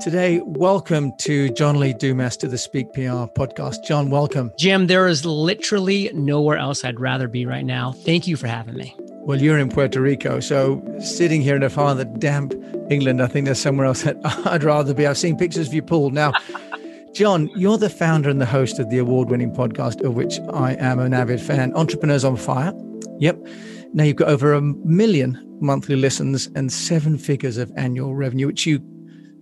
Today, welcome to John Lee Dumas to the Speak PR podcast. John, welcome. Jim, there is literally nowhere else I'd rather be right now. Thank you for having me. Well, you're in Puerto Rico. So, sitting here in a father damp England, I think there's somewhere else that I'd rather be. I've seen pictures of you, Paul. Now, John, you're the founder and the host of the award winning podcast, of which I am an avid fan, Entrepreneurs on Fire. Yep. Now you've got over a million monthly listens and seven figures of annual revenue, which you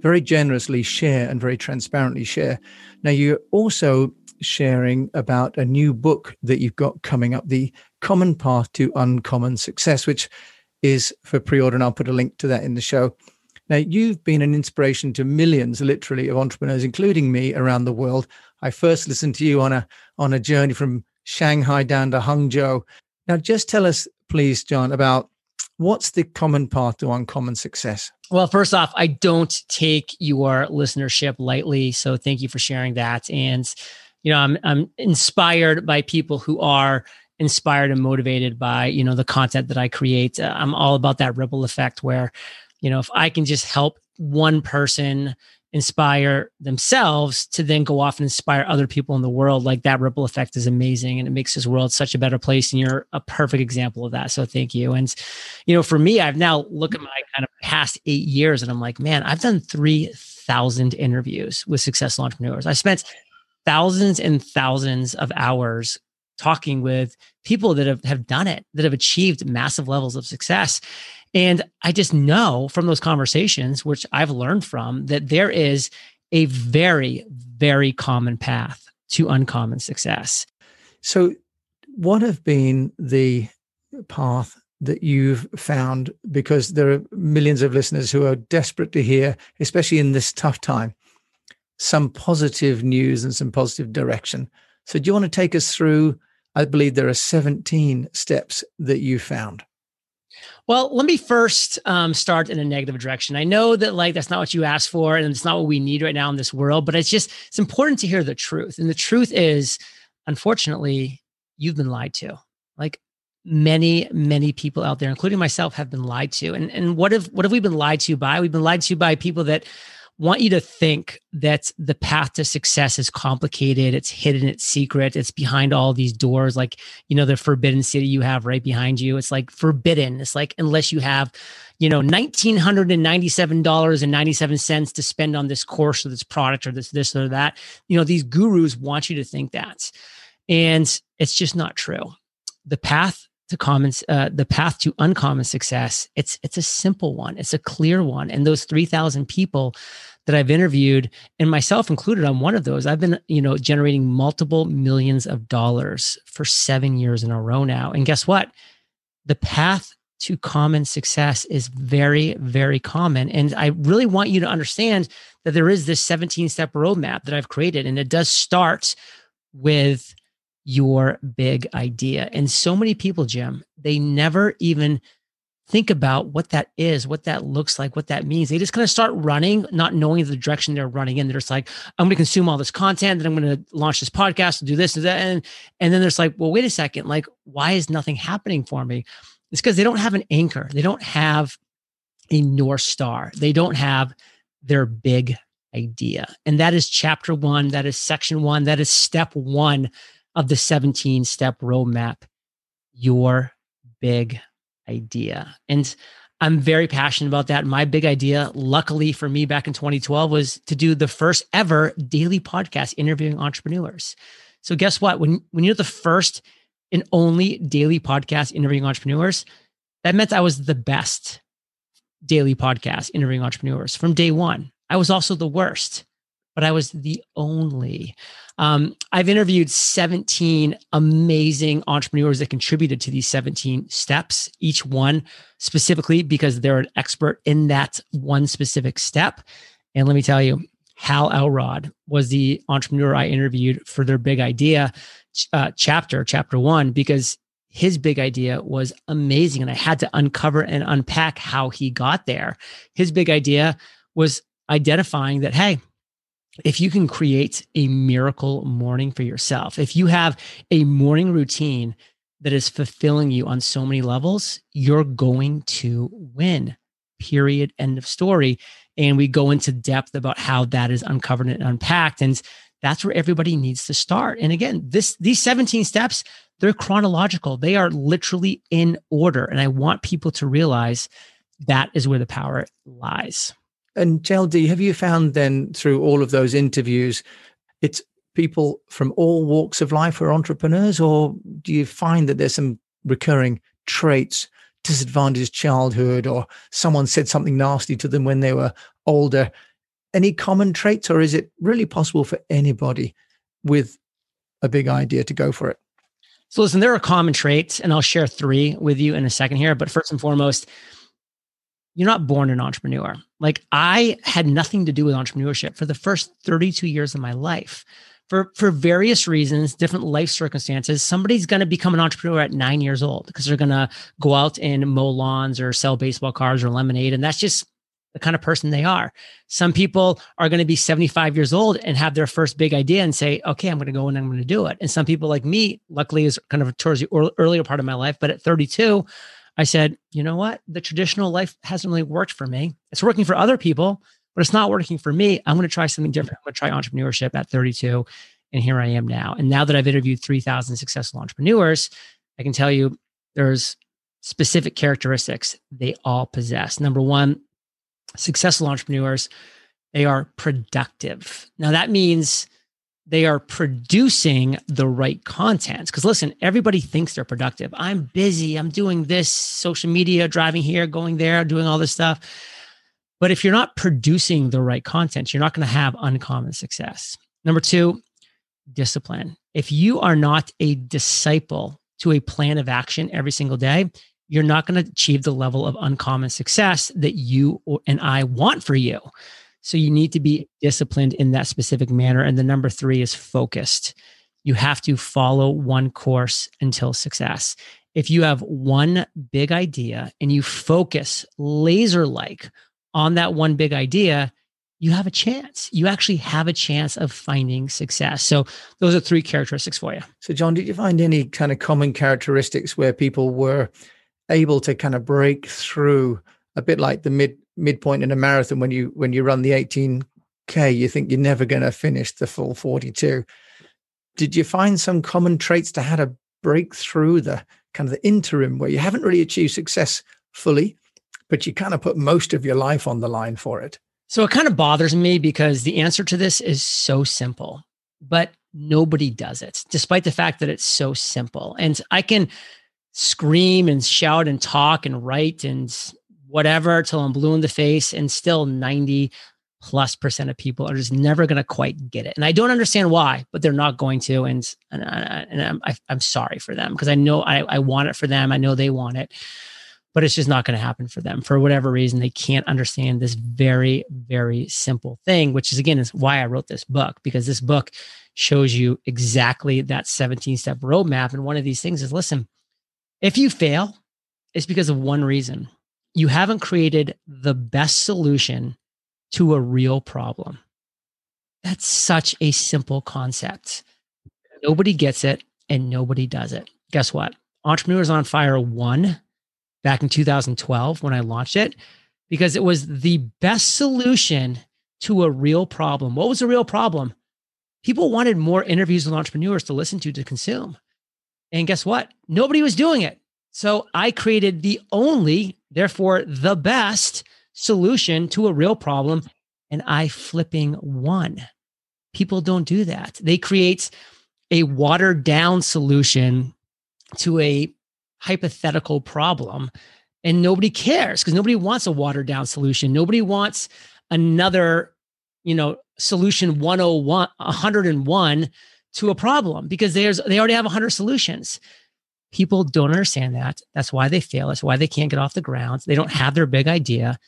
very generously share and very transparently share. Now, you're also sharing about a new book that you've got coming up, The Common Path to Uncommon Success, which is for pre order. And I'll put a link to that in the show. Now, you've been an inspiration to millions, literally, of entrepreneurs, including me around the world. I first listened to you on a on a journey from Shanghai down to Hangzhou. Now, just tell us, please, John, about what's the common path to uncommon success? Well, first off, I don't take your listenership lightly. So thank you for sharing that. And, you know, I'm, I'm inspired by people who are inspired and motivated by, you know, the content that I create. Uh, I'm all about that ripple effect where, you know, if I can just help one person inspire themselves to then go off and inspire other people in the world. Like that ripple effect is amazing and it makes this world such a better place and you're a perfect example of that. So thank you. And you know for me i've now looked at my kind of past eight years and i'm like man i've done 3000 interviews with successful entrepreneurs. I spent thousands and thousands of hours talking with people that have, have done it that have achieved massive levels of success and I just know from those conversations, which I've learned from, that there is a very, very common path to uncommon success. So, what have been the path that you've found? Because there are millions of listeners who are desperate to hear, especially in this tough time, some positive news and some positive direction. So, do you want to take us through? I believe there are 17 steps that you found. Well, let me first um, start in a negative direction. I know that like that's not what you asked for, and it's not what we need right now in this world. But it's just it's important to hear the truth, and the truth is, unfortunately, you've been lied to. Like many, many people out there, including myself, have been lied to. And and what have what have we been lied to by? We've been lied to by people that want you to think that the path to success is complicated, it's hidden, it's secret, it's behind all these doors, like, you know, the forbidden city you have right behind you. It's like forbidden. It's like, unless you have, you know, $1,997.97 to spend on this course or this product or this, this or that, you know, these gurus want you to think that. And it's just not true. The path to common uh, the path to uncommon success it's it's a simple one. It's a clear one. And those 3000 people that I've interviewed and myself included on one of those I've been you know generating multiple millions of dollars for 7 years in a row now. And guess what? The path to common success is very very common. And I really want you to understand that there is this 17 step roadmap that I've created and it does start with your big idea. And so many people, Jim, they never even think about what that is, what that looks like, what that means. They just kind of start running, not knowing the direction they're running in. They're just like, I'm going to consume all this content, then I'm going to launch this podcast, and do this and that. And, and then there's like, well, wait a second, like, why is nothing happening for me? It's because they don't have an anchor. They don't have a North Star. They don't have their big idea. And that is chapter one. That is section one. That is step one of the 17 step roadmap, your big idea. And I'm very passionate about that. My big idea, luckily for me back in 2012, was to do the first ever daily podcast interviewing entrepreneurs. So guess what? When when you're the first and only daily podcast interviewing entrepreneurs, that meant I was the best daily podcast interviewing entrepreneurs from day one. I was also the worst but I was the only. Um, I've interviewed 17 amazing entrepreneurs that contributed to these 17 steps, each one specifically because they're an expert in that one specific step. And let me tell you, Hal Elrod was the entrepreneur I interviewed for their big idea uh, chapter, chapter one, because his big idea was amazing. And I had to uncover and unpack how he got there. His big idea was identifying that, hey, if you can create a miracle morning for yourself, if you have a morning routine that is fulfilling you on so many levels, you're going to win. Period. End of story. And we go into depth about how that is uncovered and unpacked. And that's where everybody needs to start. And again, this these 17 steps, they're chronological. They are literally in order. And I want people to realize that is where the power lies. And JLD, have you found then through all of those interviews, it's people from all walks of life who are entrepreneurs, or do you find that there's some recurring traits, disadvantaged childhood, or someone said something nasty to them when they were older? Any common traits, or is it really possible for anybody with a big idea to go for it? So, listen, there are common traits, and I'll share three with you in a second here. But first and foremost, you're not born an entrepreneur. Like I had nothing to do with entrepreneurship for the first 32 years of my life. For, for various reasons, different life circumstances, somebody's going to become an entrepreneur at nine years old because they're going to go out and mow lawns or sell baseball cards or lemonade. And that's just the kind of person they are. Some people are going to be 75 years old and have their first big idea and say, okay, I'm going to go and I'm going to do it. And some people like me, luckily, is kind of towards the earlier part of my life. But at 32, I said, you know what? The traditional life hasn't really worked for me. It's working for other people, but it's not working for me. I'm going to try something different. I'm going to try entrepreneurship at 32. And here I am now. And now that I've interviewed 3,000 successful entrepreneurs, I can tell you there's specific characteristics they all possess. Number one, successful entrepreneurs, they are productive. Now that means they are producing the right content. Because listen, everybody thinks they're productive. I'm busy. I'm doing this social media, driving here, going there, doing all this stuff. But if you're not producing the right content, you're not going to have uncommon success. Number two, discipline. If you are not a disciple to a plan of action every single day, you're not going to achieve the level of uncommon success that you and I want for you. So you need to be disciplined in that specific manner. And the number three is focused. You have to follow one course until success. If you have one big idea and you focus laser like on that one big idea, you have a chance. You actually have a chance of finding success. So those are three characteristics for you. So, John, did you find any kind of common characteristics where people were able to kind of break through a bit like the mid midpoint in a marathon when you when you run the 18k you think you're never going to finish the full 42 did you find some common traits to how to break through the kind of the interim where you haven't really achieved success fully but you kind of put most of your life on the line for it? So it kind of bothers me because the answer to this is so simple but nobody does it despite the fact that it's so simple. And i can scream and shout and talk and write and whatever till I'm blue in the face, and still 90 plus percent of people are just never going to quite get it. And I don't understand why, but they're not going to. And and, uh, and I'm I, am i am sorry for them because I know I, I want it for them. I know they want it, but it's just not going to happen for them for whatever reason. They can't understand this very very simple thing, which is again is why I wrote this book because this book shows you exactly that 17 step roadmap. And one of these things is listen, if you fail, it's because of one reason you haven't created the best solution to a real problem. That's such a simple concept. Nobody gets it and nobody does it. Guess what? Entrepreneurs on Fire won back in 2012 when I launched it because it was the best solution to a real problem. What was the real problem? People wanted more interviews with entrepreneurs to listen to, to consume. And guess what? Nobody was doing it. So I created the only therefore the best solution to a real problem. And I flipping won. People don't do that. They create a watered down solution to a hypothetical problem and nobody cares because nobody wants a watered down solution. Nobody wants another, you know, solution 101, 101 to a problem because there's they already have 100 solutions. People don't understand that. That's why they fail. That's why they can't get off the ground. They don't have their big idea.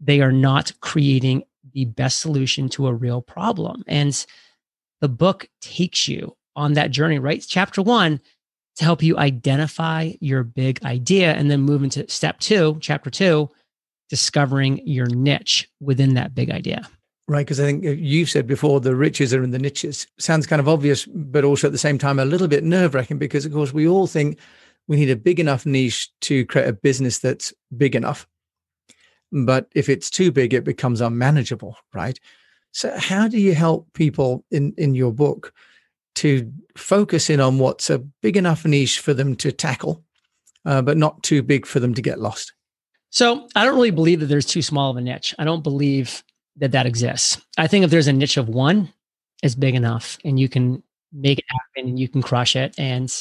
They are not creating the best solution to a real problem. And the book takes you on that journey, right? Chapter one to help you identify your big idea and then move into step two, chapter two, discovering your niche within that big idea. Right, because I think uh, you've said before the riches are in the niches. Sounds kind of obvious, but also at the same time a little bit nerve wracking because, of course, we all think we need a big enough niche to create a business that's big enough. but if it's too big, it becomes unmanageable, right? So, how do you help people in in your book to focus in on what's a big enough niche for them to tackle, uh, but not too big for them to get lost? So, I don't really believe that there's too small of a niche. I don't believe that that exists. I think if there's a niche of one, it's big enough, and you can make it happen, and you can crush it, and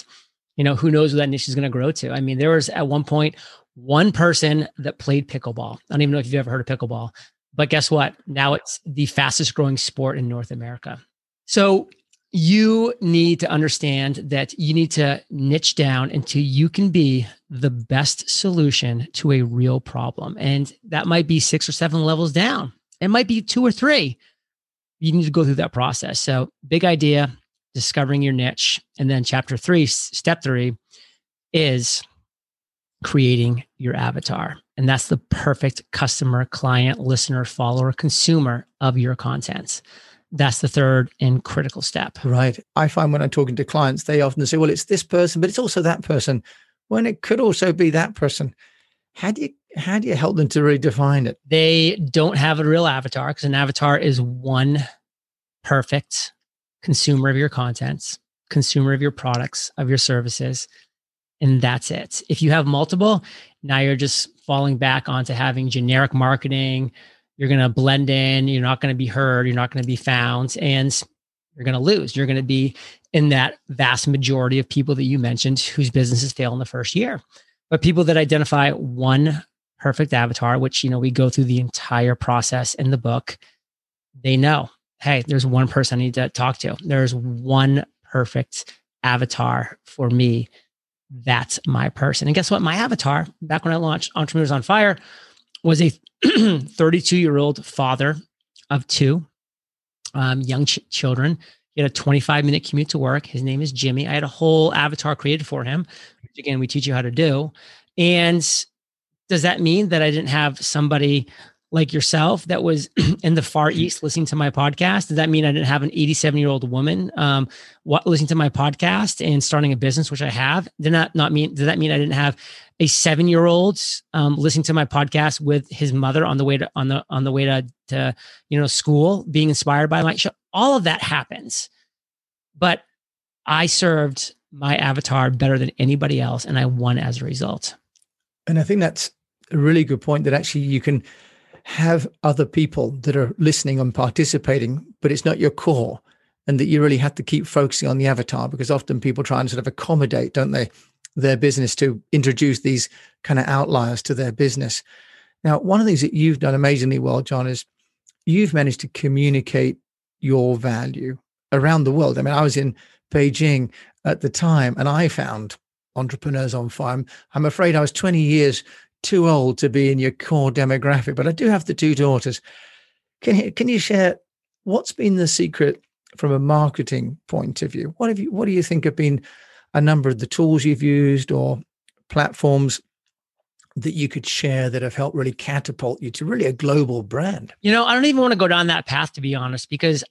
you know who knows what that niche is going to grow to. I mean, there was at one point one person that played pickleball. I don't even know if you've ever heard of pickleball, but guess what? Now it's the fastest growing sport in North America. So you need to understand that you need to niche down until you can be the best solution to a real problem. And that might be six or seven levels down. It might be two or three. You need to go through that process. So, big idea, discovering your niche. And then, chapter three, step three is creating your avatar. And that's the perfect customer, client, listener, follower, consumer of your content. That's the third and critical step. Right. I find when I'm talking to clients, they often say, well, it's this person, but it's also that person. When it could also be that person. How do you how do you help them to redefine it? They don't have a real avatar because an avatar is one perfect consumer of your contents, consumer of your products, of your services and that's it. If you have multiple, now you're just falling back onto having generic marketing. You're going to blend in, you're not going to be heard, you're not going to be found, and you're going to lose. You're going to be in that vast majority of people that you mentioned whose businesses fail in the first year. But people that identify one perfect avatar, which you know we go through the entire process in the book, they know, hey, there's one person I need to talk to. There's one perfect avatar for me that's my person. And guess what? My avatar, back when I launched Entrepreneurs on Fire, was a 32 year old father of two um, young ch- children. He had a 25 minute commute to work. His name is Jimmy. I had a whole avatar created for him, which again, we teach you how to do. And does that mean that I didn't have somebody like yourself that was in the far mm-hmm. east listening to my podcast? Does that mean i didn't have an 87 year old woman um what, listening to my podcast and starting a business which i have? Did not not mean does that mean i didn't have a seven year old um, listening to my podcast with his mother on the way to on the on the way to to you know school being inspired by my show all of that happens. But i served my avatar better than anybody else and i won as a result. And i think that's a really good point that actually you can have other people that are listening and participating, but it's not your core. And that you really have to keep focusing on the avatar because often people try and sort of accommodate, don't they, their business to introduce these kind of outliers to their business. Now, one of the things that you've done amazingly well, John, is you've managed to communicate your value around the world. I mean, I was in Beijing at the time and I found entrepreneurs on fire. I'm afraid I was 20 years too old to be in your core demographic, but I do have the two daughters. Can you, can you share what's been the secret from a marketing point of view? What have you what do you think have been a number of the tools you've used or platforms that you could share that have helped really catapult you to really a global brand? You know, I don't even want to go down that path to be honest, because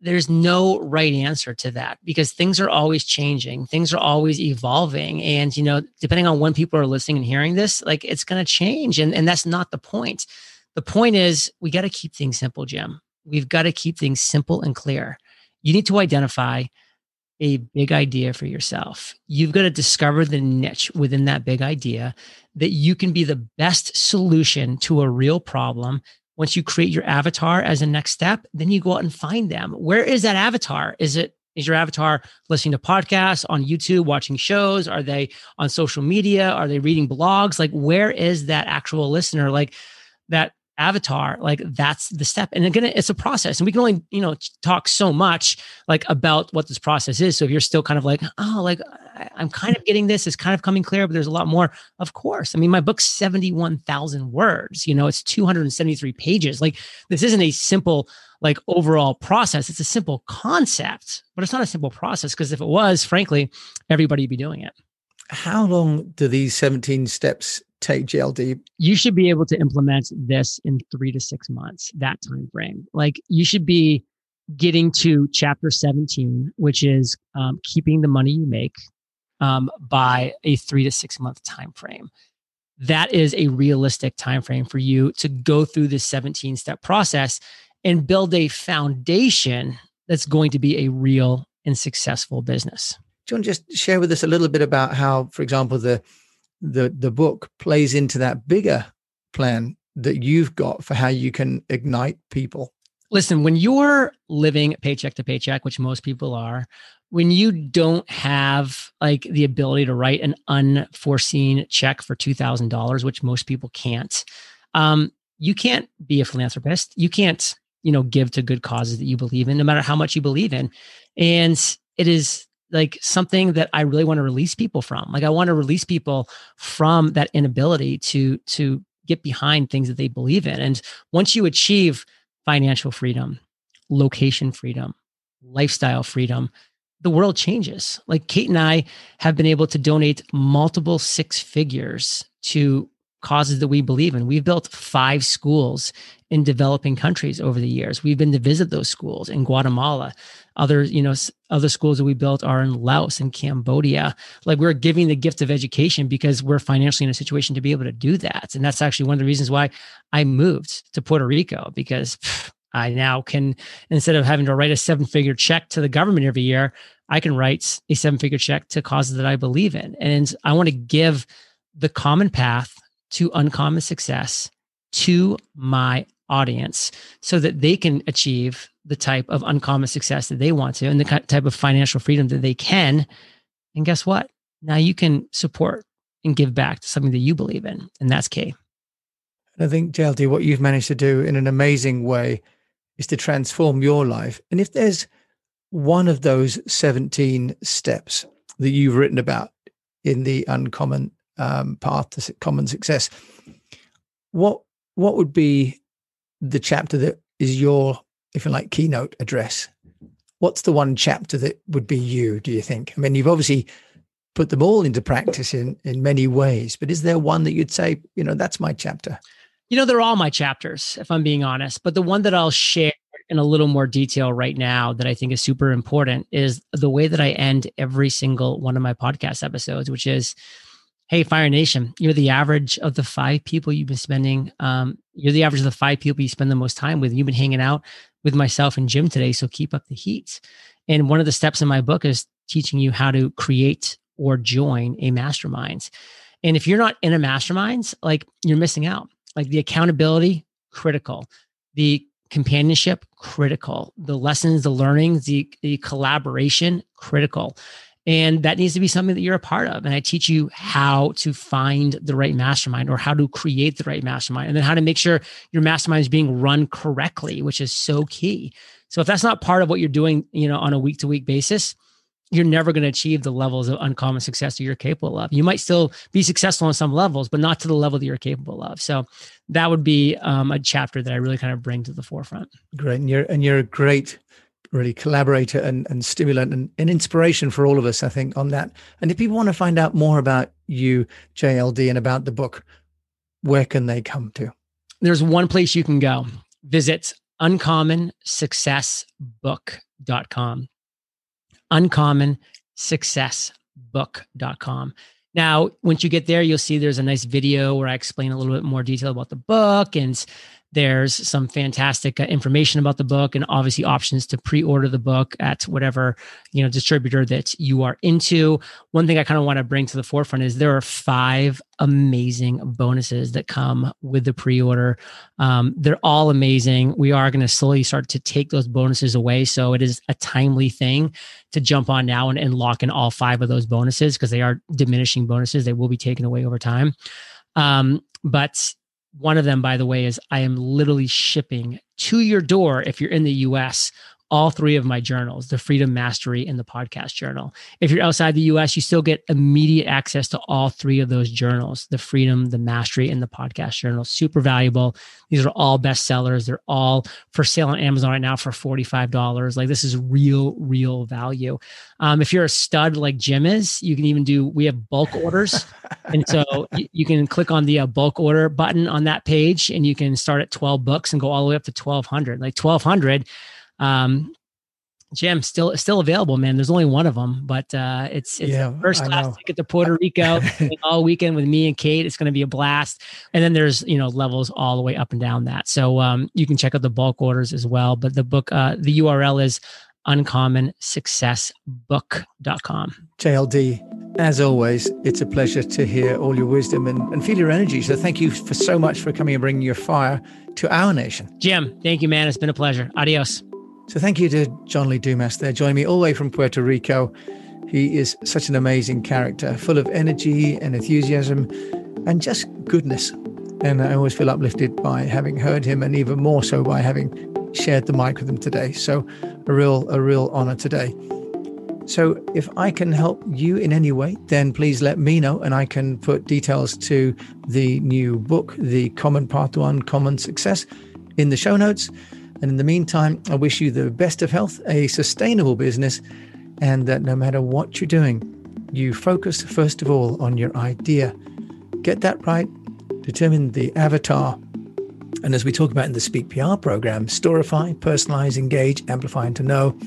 there's no right answer to that because things are always changing. Things are always evolving. And you know depending on when people are listening and hearing this like it's going to change. And, and that's not the point. The point is we got to keep things simple jim. We've got to keep things simple and clear. You need to identify a big idea for yourself. You've got to discover the niche within that big idea that you can be the best solution to a real problem once you create your avatar as a next step, then you go out and find them. Where is that avatar? Is it is your avatar listening to podcasts on YouTube, watching shows? Are they on social media? Are they reading blogs? Like, where is that actual listener? Like that avatar like that's the step and again it's a process and we can only you know talk so much like about what this process is so if you're still kind of like oh like i'm kind of getting this it's kind of coming clear but there's a lot more of course i mean my book's 71000 words you know it's 273 pages like this isn't a simple like overall process it's a simple concept but it's not a simple process because if it was frankly everybody'd be doing it how long do these 17 steps take JLD? You should be able to implement this in three to six months, that time frame. Like you should be getting to chapter 17, which is um, keeping the money you make um, by a three to six month time frame. that is a realistic time frame for you to go through this 17 step process and build a foundation that's going to be a real and successful business. do you want to just share with us a little bit about how, for example, the the the book plays into that bigger plan that you've got for how you can ignite people. Listen, when you're living paycheck to paycheck, which most people are, when you don't have like the ability to write an unforeseen check for $2000 which most people can't um, you can't be a philanthropist. You can't you know give to good causes that you believe in no matter how much you believe in. And it is like something that i really want to release people from. Like i want to release people from that inability to to get behind things that they believe in. And once you achieve financial freedom location freedom lifestyle freedom the world changes like kate and i have been able to donate multiple six figures to causes that we believe in. We've built five schools in developing countries over the years. We've been to visit those schools in Guatemala. Other, you know, other schools that we built are in Laos and Cambodia. Like we're giving the gift of education because we're financially in a situation to be able to do that. And that's actually one of the reasons why I moved to Puerto Rico because pff, I now can, instead of having to write a seven figure check to the government every year, I can write a seven figure check to causes that I believe in. And I want to give the common path to uncommon success to my audience so that they can achieve the type of uncommon success that they want to and the type of financial freedom that they can. And guess what? Now you can support and give back to something that you believe in. And that's key. I think, JLD, what you've managed to do in an amazing way is to transform your life. And if there's one of those 17 steps that you've written about in the uncommon um, path to common success. What what would be the chapter that is your, if you like, keynote address? What's the one chapter that would be you? Do you think? I mean, you've obviously put them all into practice in in many ways, but is there one that you'd say, you know, that's my chapter? You know, they're all my chapters, if I'm being honest. But the one that I'll share in a little more detail right now that I think is super important is the way that I end every single one of my podcast episodes, which is Hey, Fire Nation, you're the average of the five people you've been spending. Um, you're the average of the five people you spend the most time with. You've been hanging out with myself and Jim today, so keep up the heat. And one of the steps in my book is teaching you how to create or join a mastermind. And if you're not in a mastermind, like you're missing out. Like the accountability, critical. The companionship, critical. The lessons, the learnings, the, the collaboration, critical. And that needs to be something that you're a part of. And I teach you how to find the right mastermind or how to create the right mastermind and then how to make sure your mastermind is being run correctly, which is so key. So if that's not part of what you're doing, you know, on a week to week basis, you're never going to achieve the levels of uncommon success that you're capable of. You might still be successful on some levels, but not to the level that you're capable of. So that would be um, a chapter that I really kind of bring to the forefront. Great, and you're and you're a great really collaborator and, and stimulant and, and inspiration for all of us, I think, on that. And if people want to find out more about you, JLD, and about the book, where can they come to? There's one place you can go. Visit uncommonsuccessbook.com. Uncommonsuccessbook.com. Now, once you get there, you'll see there's a nice video where I explain a little bit more detail about the book and there's some fantastic uh, information about the book and obviously options to pre-order the book at whatever, you know, distributor that you are into. One thing I kind of want to bring to the forefront is there are five amazing bonuses that come with the pre-order. Um, they're all amazing. We are going to slowly start to take those bonuses away. So it is a timely thing to jump on now and, and lock in all five of those bonuses because they are diminishing bonuses. They will be taken away over time. Um, but one of them, by the way, is I am literally shipping to your door if you're in the US all three of my journals the freedom mastery and the podcast journal. If you're outside the us you still get immediate access to all three of those journals the freedom the mastery and the podcast journal. Super valuable. These are all bestsellers. They're all for sale on amazon right now for $45 like this is real real value. Um, if you're a stud like jim is you can even do we have bulk orders. And so you, you, can click on the uh, bulk order button on that page and you can start at 12 books and go all the way up to 1200 like 1200 um, Jim, still still available, man. There's only one of them, but uh, it's it's yeah, first class ticket to Puerto Rico all weekend with me and Kate. It's going to be a blast. And then there's you know levels all the way up and down that. So um, you can check out the bulk orders as well. But the book, uh, the URL is uncommonsuccessbook.com. JLD, as always, it's a pleasure to hear all your wisdom and, and feel your energy. So thank you for so much for coming and bringing your fire to our nation. Jim, thank you, man. It's been a pleasure. Adios. So thank you to John Lee Dumas there, joining me all the way from Puerto Rico. He is such an amazing character, full of energy and enthusiasm and just goodness. And I always feel uplifted by having heard him and even more so by having shared the mic with him today. So a real, a real honor today. So if I can help you in any way, then please let me know and I can put details to the new book, The Common Path to Uncommon Success, in the show notes. And in the meantime, I wish you the best of health, a sustainable business, and that no matter what you're doing, you focus first of all on your idea. Get that right, determine the avatar. And as we talk about in the Speak PR program, storify, personalize, engage, amplify, and to know,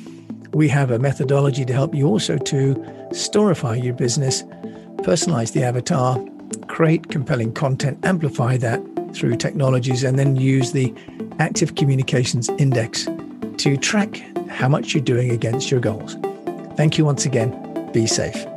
we have a methodology to help you also to storify your business, personalize the avatar, create compelling content, amplify that through technologies, and then use the Active Communications Index to track how much you're doing against your goals. Thank you once again. Be safe.